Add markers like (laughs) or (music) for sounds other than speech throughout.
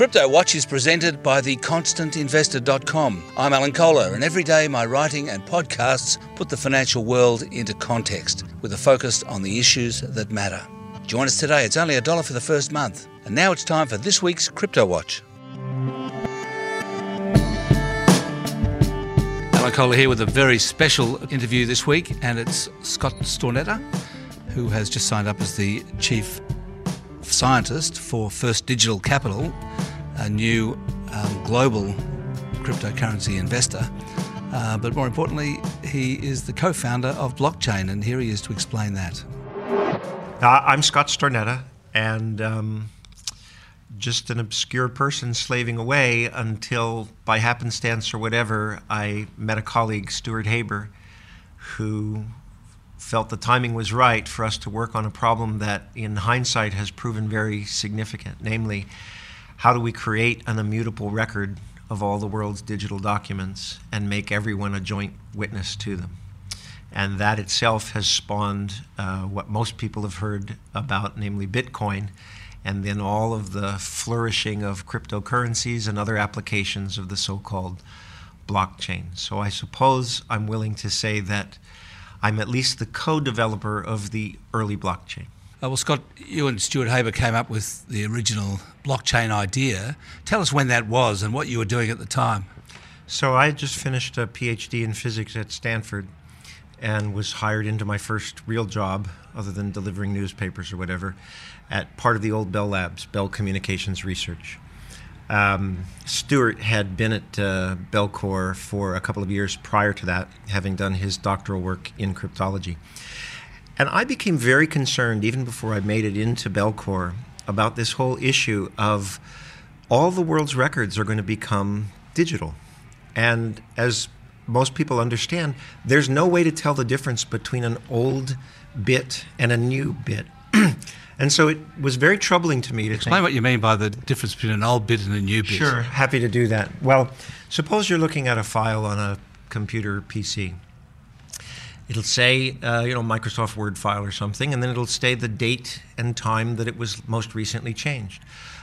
Crypto Watch is presented by theconstantinvestor.com. I'm Alan Kohler, and every day my writing and podcasts put the financial world into context with a focus on the issues that matter. Join us today. It's only a dollar for the first month. And now it's time for this week's Crypto Watch. Alan Kohler here with a very special interview this week, and it's Scott Stornetta, who has just signed up as the chief scientist for First Digital Capital, a new um, global cryptocurrency investor. Uh, but more importantly, he is the co founder of Blockchain, and here he is to explain that. Uh, I'm Scott Stornetta, and um, just an obscure person slaving away until, by happenstance or whatever, I met a colleague, Stuart Haber, who felt the timing was right for us to work on a problem that, in hindsight, has proven very significant namely, how do we create an immutable record of all the world's digital documents and make everyone a joint witness to them? And that itself has spawned uh, what most people have heard about, namely Bitcoin, and then all of the flourishing of cryptocurrencies and other applications of the so called blockchain. So I suppose I'm willing to say that I'm at least the co developer of the early blockchain. Uh, well, Scott, you and Stuart Haber came up with the original blockchain idea. Tell us when that was and what you were doing at the time. So, I just finished a PhD in physics at Stanford and was hired into my first real job, other than delivering newspapers or whatever, at part of the old Bell Labs, Bell Communications Research. Um, Stuart had been at uh, Bellcore for a couple of years prior to that, having done his doctoral work in cryptology. And I became very concerned, even before I made it into Bellcore, about this whole issue of all the world's records are going to become digital. And as most people understand, there's no way to tell the difference between an old bit and a new bit. (clears throat) And so it was very troubling to me to explain think, what you mean by the difference between an old bit and a new bit. Sure, happy to do that. Well, suppose you're looking at a file on a computer PC. It'll say, uh, you know, Microsoft Word file or something, and then it'll say the date and time that it was most recently changed.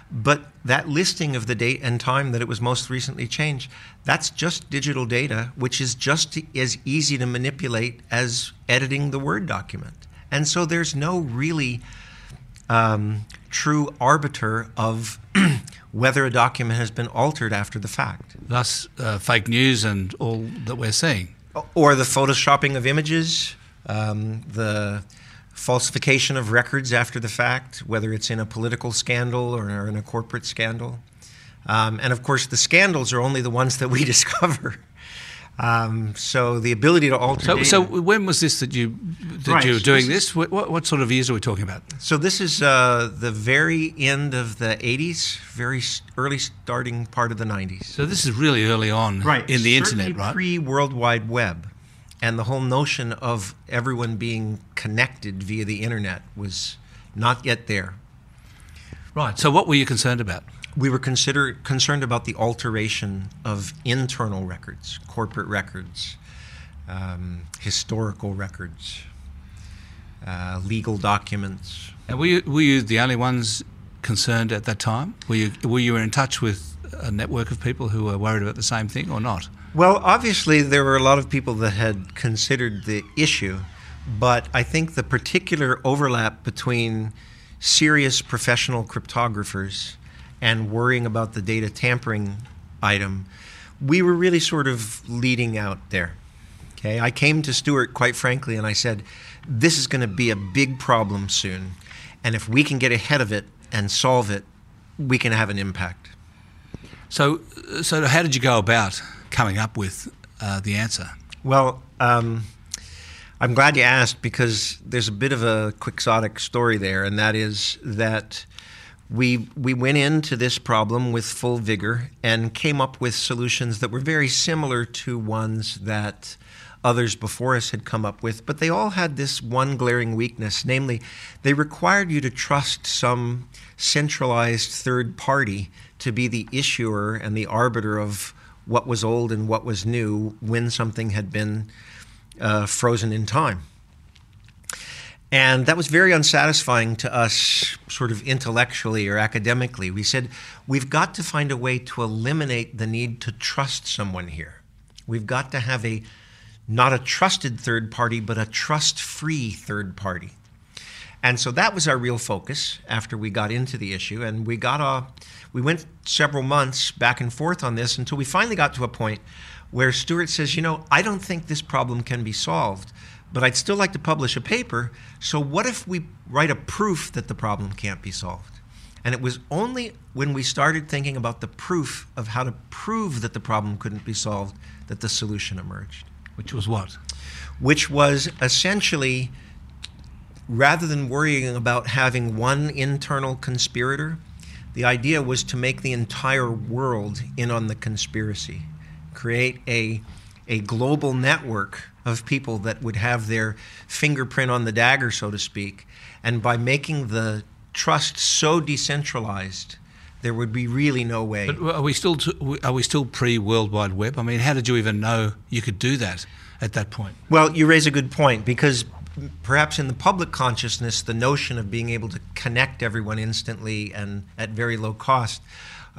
But that listing of the date and time that it was most recently changed, that's just digital data, which is just as easy to manipulate as editing the Word document. And so there's no really um, true arbiter of (clears throat) whether a document has been altered after the fact. Thus, uh, fake news and all that we're seeing. Or the photoshopping of images, um, the falsification of records after the fact, whether it's in a political scandal or in a corporate scandal. Um, and of course, the scandals are only the ones that we (laughs) discover. Um, so the ability to alter. So, so when was this that you that right, you were doing this? What, what, sort of years are we talking about? So this is uh, the very end of the '80s, very early starting part of the '90s. So this is really early on right. in the Certainly internet, right? Pre World Wide Web, and the whole notion of everyone being connected via the internet was not yet there. Right. So what were you concerned about? We were consider, concerned about the alteration of internal records, corporate records, um, historical records, uh, legal documents. And were you, were you the only ones concerned at that time? Were you, were you in touch with a network of people who were worried about the same thing or not? Well, obviously, there were a lot of people that had considered the issue, but I think the particular overlap between serious professional cryptographers and worrying about the data tampering item, we were really sort of leading out there. Okay, I came to Stuart quite frankly and I said, this is going to be a big problem soon. And if we can get ahead of it and solve it, we can have an impact. So, so how did you go about coming up with uh, the answer? Well, um, I'm glad you asked because there's a bit of a quixotic story there, and that is that we we went into this problem with full vigor and came up with solutions that were very similar to ones that others before us had come up with, but they all had this one glaring weakness, namely, they required you to trust some centralized third party to be the issuer and the arbiter of what was old and what was new when something had been uh, frozen in time. And that was very unsatisfying to us, sort of intellectually or academically. We said, we've got to find a way to eliminate the need to trust someone here. We've got to have a not a trusted third party, but a trust free third party. And so that was our real focus after we got into the issue. And we got a, we went several months back and forth on this until we finally got to a point where Stuart says, you know, I don't think this problem can be solved, but I'd still like to publish a paper. So what if we write a proof that the problem can't be solved? And it was only when we started thinking about the proof of how to prove that the problem couldn't be solved that the solution emerged. Which was what? Which was essentially rather than worrying about having one internal conspirator, the idea was to make the entire world in on the conspiracy, create a, a global network of people that would have their fingerprint on the dagger, so to speak. And by making the trust so decentralized, there would be really no way. But are we still to, are we still pre World Wide Web? I mean, how did you even know you could do that at that point? Well, you raise a good point because perhaps in the public consciousness, the notion of being able to connect everyone instantly and at very low cost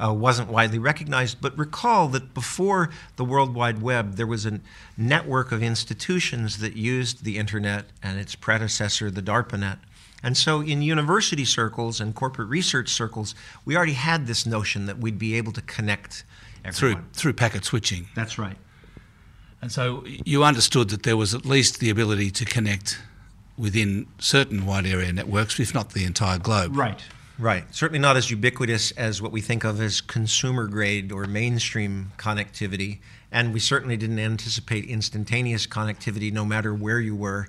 uh, wasn't widely recognized. But recall that before the World Wide Web, there was a network of institutions that used the internet and its predecessor, the DARPANET. And so, in university circles and corporate research circles, we already had this notion that we'd be able to connect everyone. through through packet switching. That's right. And so, you understood that there was at least the ability to connect within certain wide area networks, if not the entire globe. Right. Right. Certainly not as ubiquitous as what we think of as consumer grade or mainstream connectivity. And we certainly didn't anticipate instantaneous connectivity no matter where you were.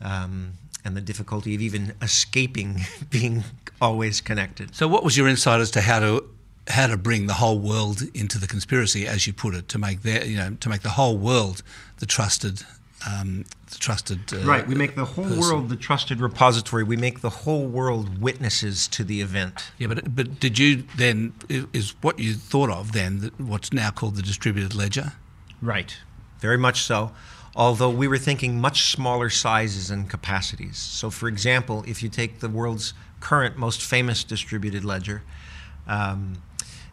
Um, and the difficulty of even escaping (laughs) being always connected. So, what was your insight as to how to how to bring the whole world into the conspiracy, as you put it, to make their, you know to make the whole world the trusted um, the trusted. Uh, right. We make the whole person. world the trusted repository. We make the whole world witnesses to the event. Yeah, but but did you then is what you thought of then what's now called the distributed ledger? Right. Very much so. Although we were thinking much smaller sizes and capacities. So, for example, if you take the world's current most famous distributed ledger, um,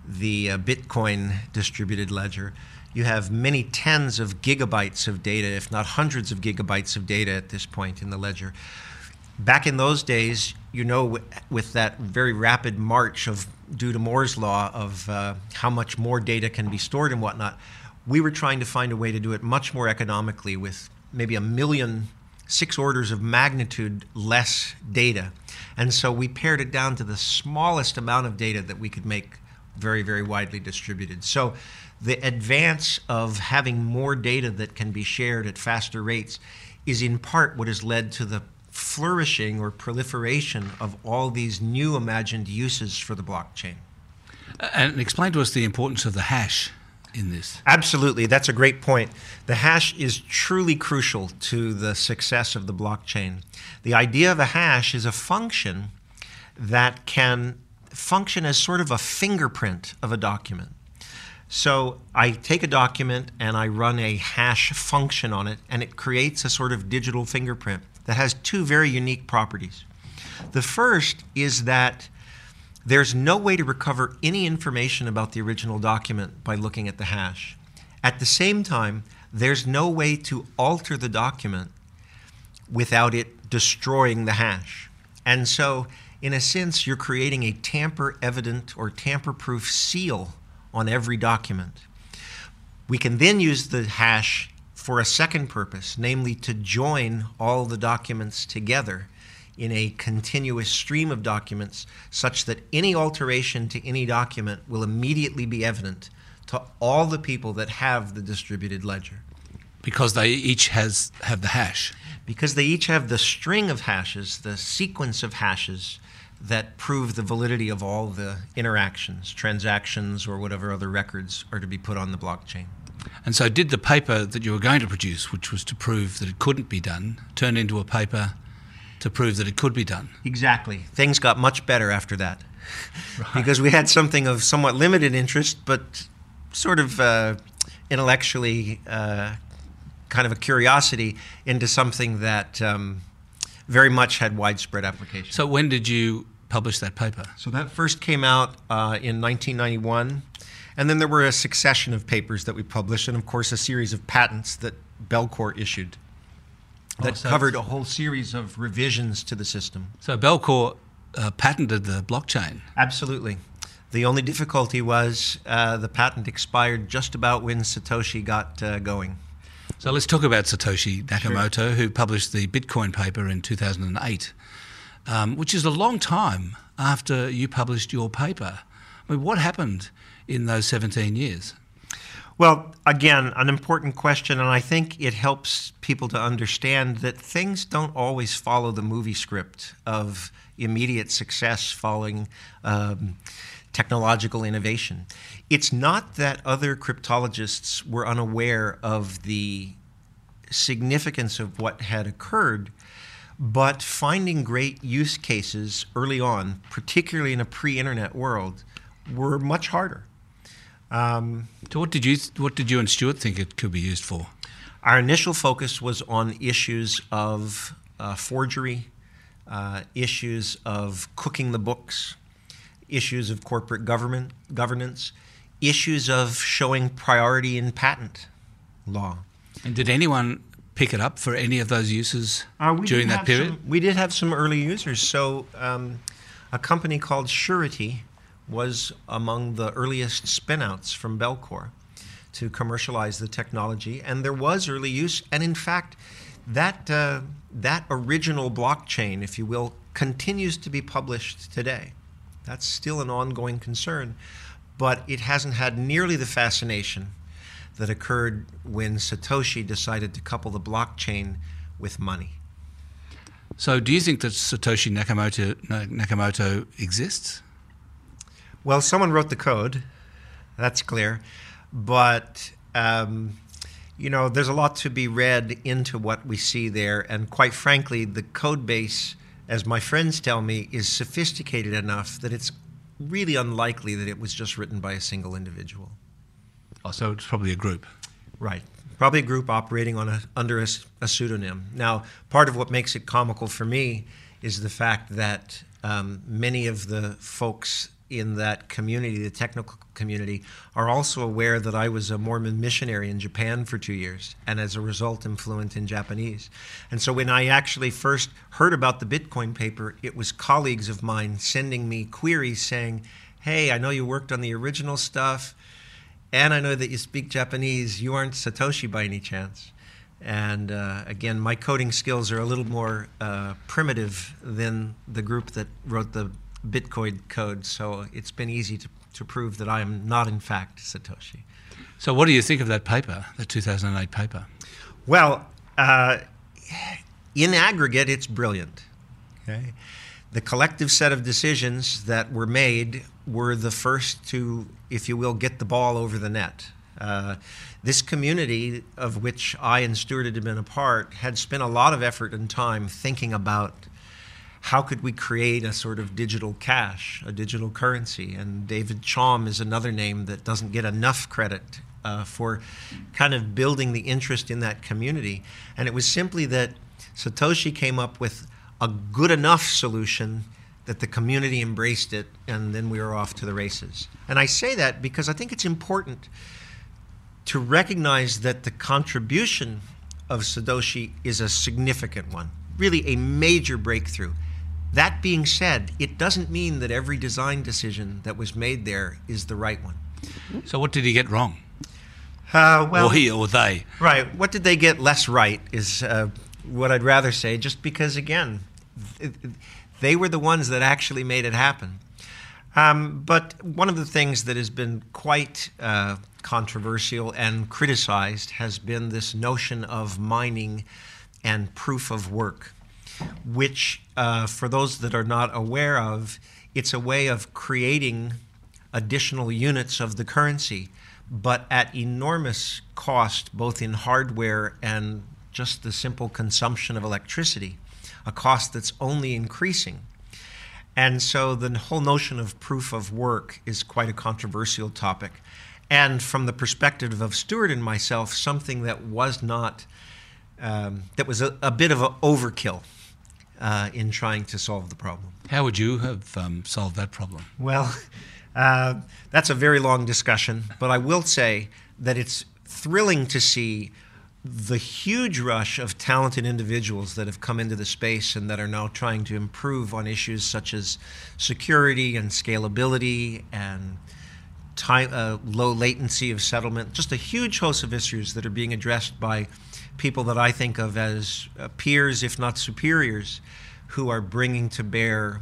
the uh, Bitcoin distributed ledger, you have many tens of gigabytes of data, if not hundreds of gigabytes of data at this point in the ledger. Back in those days, you know, with that very rapid march of due to Moore's law of uh, how much more data can be stored and whatnot, we were trying to find a way to do it much more economically with maybe a million, six orders of magnitude less data. And so we pared it down to the smallest amount of data that we could make very, very widely distributed. So the advance of having more data that can be shared at faster rates is in part what has led to the flourishing or proliferation of all these new imagined uses for the blockchain. And explain to us the importance of the hash in this. Absolutely, that's a great point. The hash is truly crucial to the success of the blockchain. The idea of a hash is a function that can function as sort of a fingerprint of a document. So I take a document and I run a hash function on it, and it creates a sort of digital fingerprint that has two very unique properties. The first is that there's no way to recover any information about the original document by looking at the hash. At the same time, there's no way to alter the document without it destroying the hash. And so, in a sense, you're creating a tamper evident or tamper proof seal on every document. We can then use the hash for a second purpose, namely to join all the documents together in a continuous stream of documents such that any alteration to any document will immediately be evident to all the people that have the distributed ledger. Because they each has have the hash. Because they each have the string of hashes, the sequence of hashes that prove the validity of all the interactions, transactions, or whatever other records are to be put on the blockchain. And so, did the paper that you were going to produce, which was to prove that it couldn't be done, turn into a paper to prove that it could be done? Exactly. Things got much better after that. (laughs) Right. Because we had something of somewhat limited interest, but sort of uh, intellectually uh, kind of a curiosity into something that um, very much had widespread application. So when did you publish that paper? So that first came out uh, in 1991. And then there were a succession of papers that we published, and of course, a series of patents that Bellcore issued that Oh, so covered a whole series of revisions to the system. So Bellcore uh, patented the blockchain. Absolutely. The only difficulty was uh, the patent expired just about when Satoshi got uh, going. So let's talk about Satoshi Nakamoto, who published the Bitcoin paper in 2008, um, which is a long time after you published your paper. I mean, what happened in those 17 years? Well, again, an important question, and I think it helps people to understand that things don't always follow the movie script of immediate success following um, technological innovation. It's not that other cryptologists were unaware of the significance of what had occurred, but finding great use cases early on, particularly in a pre internet world, were much harder. So what did you what did you and Stuart think it could be used for? Our initial focus was on issues of uh, forgery, uh, issues of cooking the books, issues of corporate government governance, issues of showing priority in patent law. And did anyone pick it up for any of those uses Uh, during that period? some- we did have some early users. So, um, a company called Surety was among the earliest spinouts from Bellcore to commercialize the technology, and there was early use. And in fact, that uh, that original blockchain, if you will, continues to be published today. That's still an ongoing concern, but it hasn't had nearly the fascination that occurred when Satoshi decided to couple the blockchain with money. So do you think that Satoshi Nakamoto Nakamoto exists? Well, someone wrote the code, that's clear, but um, you know, there's a lot to be read into what we see there, and quite frankly, the code base, as my friends tell me, is sophisticated enough that it's really unlikely that it was just written by a single individual. So it's probably a group. Right. Probably a group operating on a, under a, a pseudonym. Now, part of what makes it comical for me is the fact that um, many of the folks in that community, the technical community, are also aware that I was a Mormon missionary in Japan for two years, and as a result, am fluent in Japanese. And so, when I actually first heard about the Bitcoin paper, it was colleagues of mine sending me queries saying, Hey, I know you worked on the original stuff and I know that you speak Japanese. You aren't Satoshi by any chance. And uh, again, my coding skills are a little more uh, primitive than the group that wrote the Bitcoin code, so it's been easy to, to prove that I am not, in fact, Satoshi. So what do you think of that paper, the 2008 paper? Well, uh, in aggregate, it's brilliant. Okay? The collective set of decisions that were made were the first to, if you will, get the ball over the net. Uh, this community, of which I and Stuart had been a part, had spent a lot of effort and time thinking about how could we create a sort of digital cash, a digital currency. And David Chaum is another name that doesn't get enough credit uh, for kind of building the interest in that community. And it was simply that Satoshi came up with a good enough solution that the community embraced it, and then we were off to the races. And I say that because I think it's important to recognize that the contribution of Satoshi is a significant one, really a major breakthrough. That being said, it doesn't mean that every design decision that was made there is the right one. So what did he get wrong? Uh, well, or he or they? Right. What did they get less right is uh, what I'd rather say, just because, again, they were the ones that actually made it happen. Um, but one of the things that has been quite uh, controversial and criticized has been this notion of mining and proof of work, which, uh, for those that are not aware of, it's a way of creating additional units of the currency, but at enormous cost, both in hardware and just the simple consumption of electricity, a cost that's only increasing. And so the whole notion of proof of work is quite a controversial topic. And from the perspective of Stuart and myself, something that was not, um, that was a, a bit of an overkill. uh, in trying to solve the problem. How would you have um, solved that problem? Well, uh, that's a very long discussion, but I will say that it's thrilling to see the huge rush of talented individuals that have come into the space and that are now trying to improve on issues such as security and scalability and time, uh, low latency of settlement. Just a huge host of issues that are being addressed by people that I think of as uh, peers, if not superiors, who are bringing to bear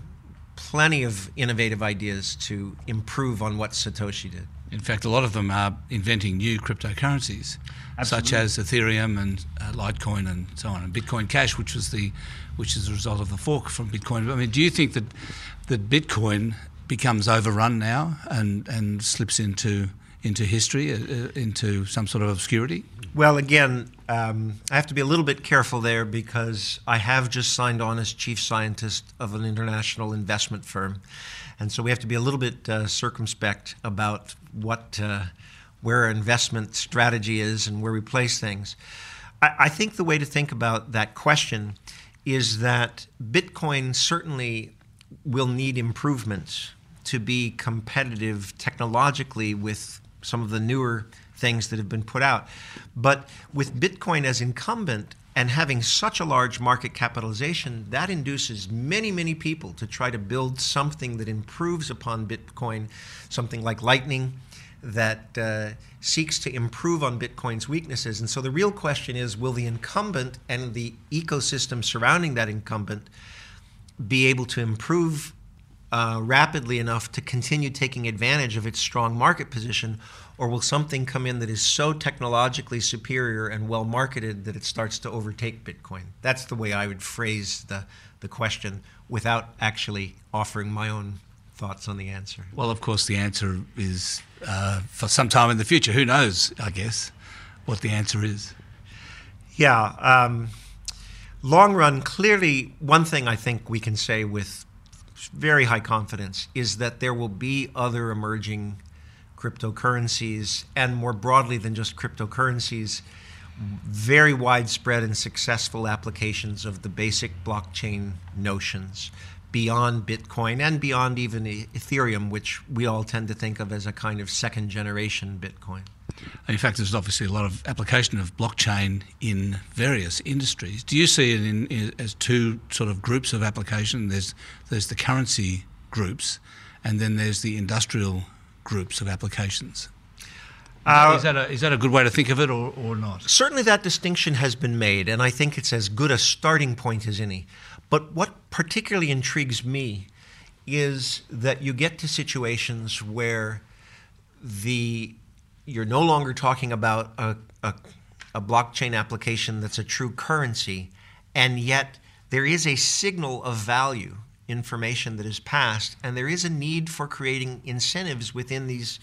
plenty of innovative ideas to improve on what Satoshi did. In fact, a lot of them are inventing new cryptocurrencies, Absolutely. such as Ethereum and uh, Litecoin and so on, and Bitcoin Cash, which was the, which is a result of the fork from Bitcoin. I mean, do you think that that Bitcoin becomes overrun now and and slips into into history, uh, uh into some sort of obscurity? Well, again, um, I have to be a little bit careful there because I have just signed on as chief scientist of an international investment firm, and so we have to be a little bit uh, circumspect about what uh, where our investment strategy is and where we place things. I, I think the way to think about that question is that Bitcoin certainly will need improvements to be competitive technologically with some of the newer things that have been put out. But with Bitcoin as incumbent and having such a large market capitalization, that induces many, many people to try to build something that improves upon Bitcoin, something like Lightning that uh, seeks to improve on Bitcoin's weaknesses. And so the real question is will the incumbent and the ecosystem surrounding that incumbent be able to improve uh, rapidly enough to continue taking advantage of its strong market position? Or will something come in that is so technologically superior and well marketed that it starts to overtake Bitcoin? That's the way I would phrase the, the question without actually offering my own thoughts on the answer. Well, of course, the answer is uh, for some time in the future. Who knows, I guess, what the answer is? Yeah. Um, long run, clearly, one thing I think we can say with very high confidence is that there will be other emerging cryptocurrencies and more broadly than just cryptocurrencies very widespread and successful applications of the basic blockchain notions beyond Bitcoin and beyond even Ethereum, which we all tend to think of as a kind of second generation Bitcoin. In fact, there's obviously a lot of application of blockchain in various industries. Do you see it in, in, as two sort of groups of application? There's there's the currency groups, and then there's the industrial groups of applications. Uh, is, that a, is that a good way to think of it or, or not? Certainly, that distinction has been made, and I think it's as good a starting point as any. But what particularly intrigues me is that you get to situations where the you're no longer talking about a, a, a, blockchain application that's a true currency, and yet there is a signal of value information that is passed, and there is a need for creating incentives within these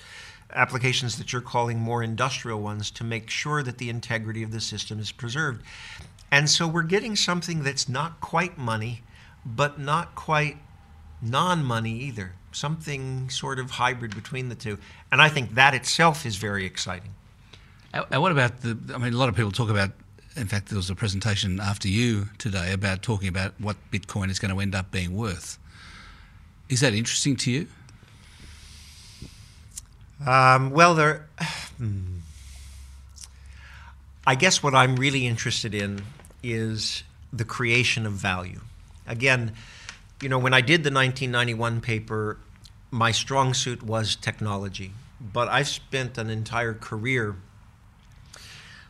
applications that you're calling more industrial ones to make sure that the integrity of the system is preserved. And so we're getting something that's not quite money, but not quite non money either. Something sort of hybrid between the two. And I think that itself is very exciting. And what about the? I mean, a lot of people talk about. In fact, there was a presentation after you today about talking about what Bitcoin is going to end up being worth. Is that interesting to you? Um, well, there. Hmm. (sighs) I guess what I'm really interested in is the creation of value. Again, you know, when I did the 1991 paper, my strong suit was technology, but I've spent an entire career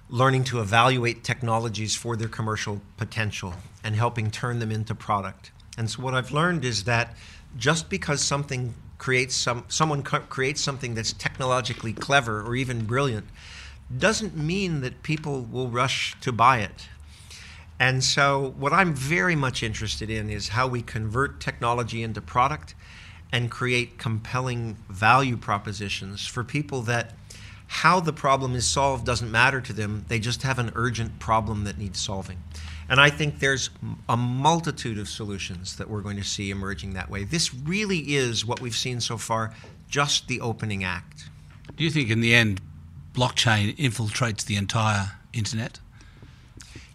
learning to evaluate technologies for their commercial potential and helping turn them into product. And so what I've learned is that just because something creates some someone creates something that's technologically clever or even brilliant doesn't mean that people will rush to buy it. And so, what I'm very much interested in is how we convert technology into product and create compelling value propositions for people that how the problem is solved doesn't matter to them. They just have an urgent problem that needs solving. And I think there's a multitude of solutions that we're going to see emerging that way. This really is what we've seen so far, just the opening act. Do you think in the end blockchain infiltrates the entire internet?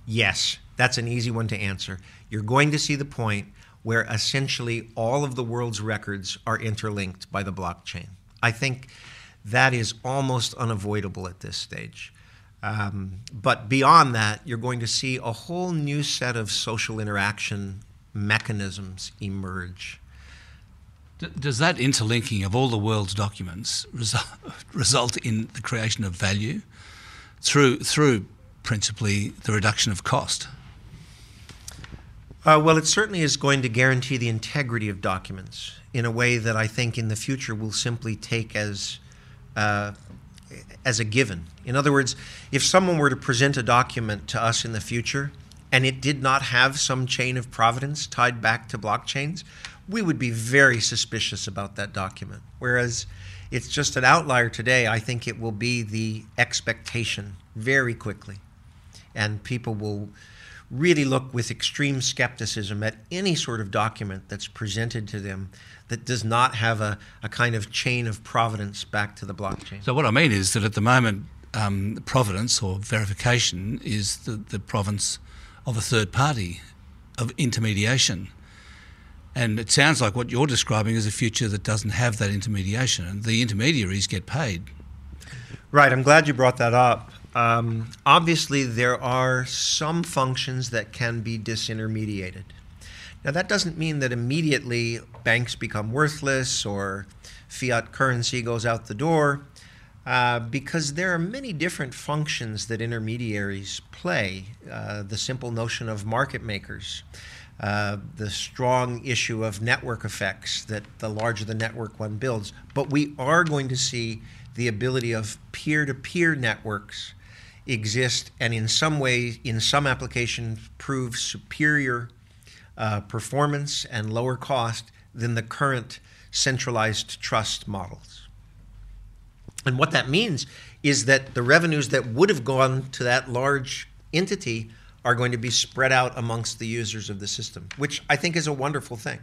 Yes, that's an easy one to answer. you're going to see the point where essentially all of the world's records are interlinked by the blockchain. I think that is almost unavoidable at this stage. Um, but beyond that, you're going to see a whole new set of social interaction mechanisms emerge. Does that interlinking of all the world's documents result, (laughs) result in the creation of value through, through principally the reduction of cost? Uh, well, it certainly is going to guarantee the integrity of documents in a way that I think in the future will simply take as uh, as a given. In other words, if someone were to present a document to us in the future and it did not have some chain of providence tied back to blockchains, we would be very suspicious about that document. Whereas it's just an outlier today, I think it will be the expectation very quickly. And people will really look with extreme skepticism at any sort of document that's presented to them that does not have a, a kind of chain of providence back to the blockchain. So, what I mean is that at the moment, um, providence or verification is the, the province of a third party, of intermediation. And it sounds like what you're describing is a future that doesn't have that intermediation, and the intermediaries get paid. Right, I'm glad you brought that up. Um, obviously, there are some functions that can be disintermediated. Now, that doesn't mean that immediately banks become worthless or fiat currency goes out the door, uh, because there are many different functions that intermediaries play. Uh, the simple notion of market makers, uh, the strong issue of network effects that the larger the network one builds. But we are going to see the ability of peer to peer networks exist and in some way, in some applications, prove superior uh, performance and lower cost than the current centralized trust models. And what that means is that the revenues that would have gone to that large entity are going to be spread out amongst the users of the system, which I think is a wonderful thing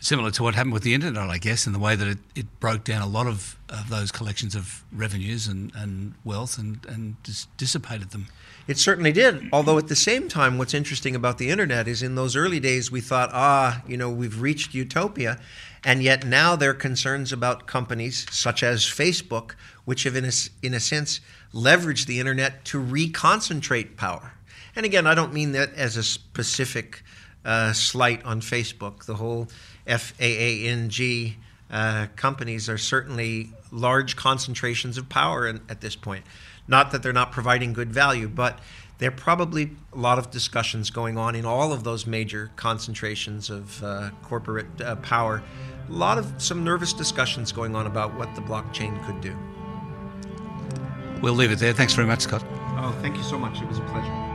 similar to what happened with the internet, I guess, in the way that it, it broke down a lot of, of those collections of revenues and, and wealth and, and dis- dissipated them. It certainly did. Although at the same time, what's interesting about the internet is in those early days we thought, ah, you know, we've reached utopia. And yet now there are concerns about companies such as Facebook, which have, in a, in a sense, leveraged the internet to reconcentrate power. And again, I don't mean that as a specific uh, slight on Facebook. The whole FAANG uh, companies are certainly large concentrations of power in, at this point. Not that they're not providing good value, but there are probably a lot of discussions going on in all of those major concentrations of uh, corporate uh, power. A lot of some nervous discussions going on about what the blockchain could do. We'll leave it there. Thanks very much, Scott. Oh, thank you so much. It was a pleasure.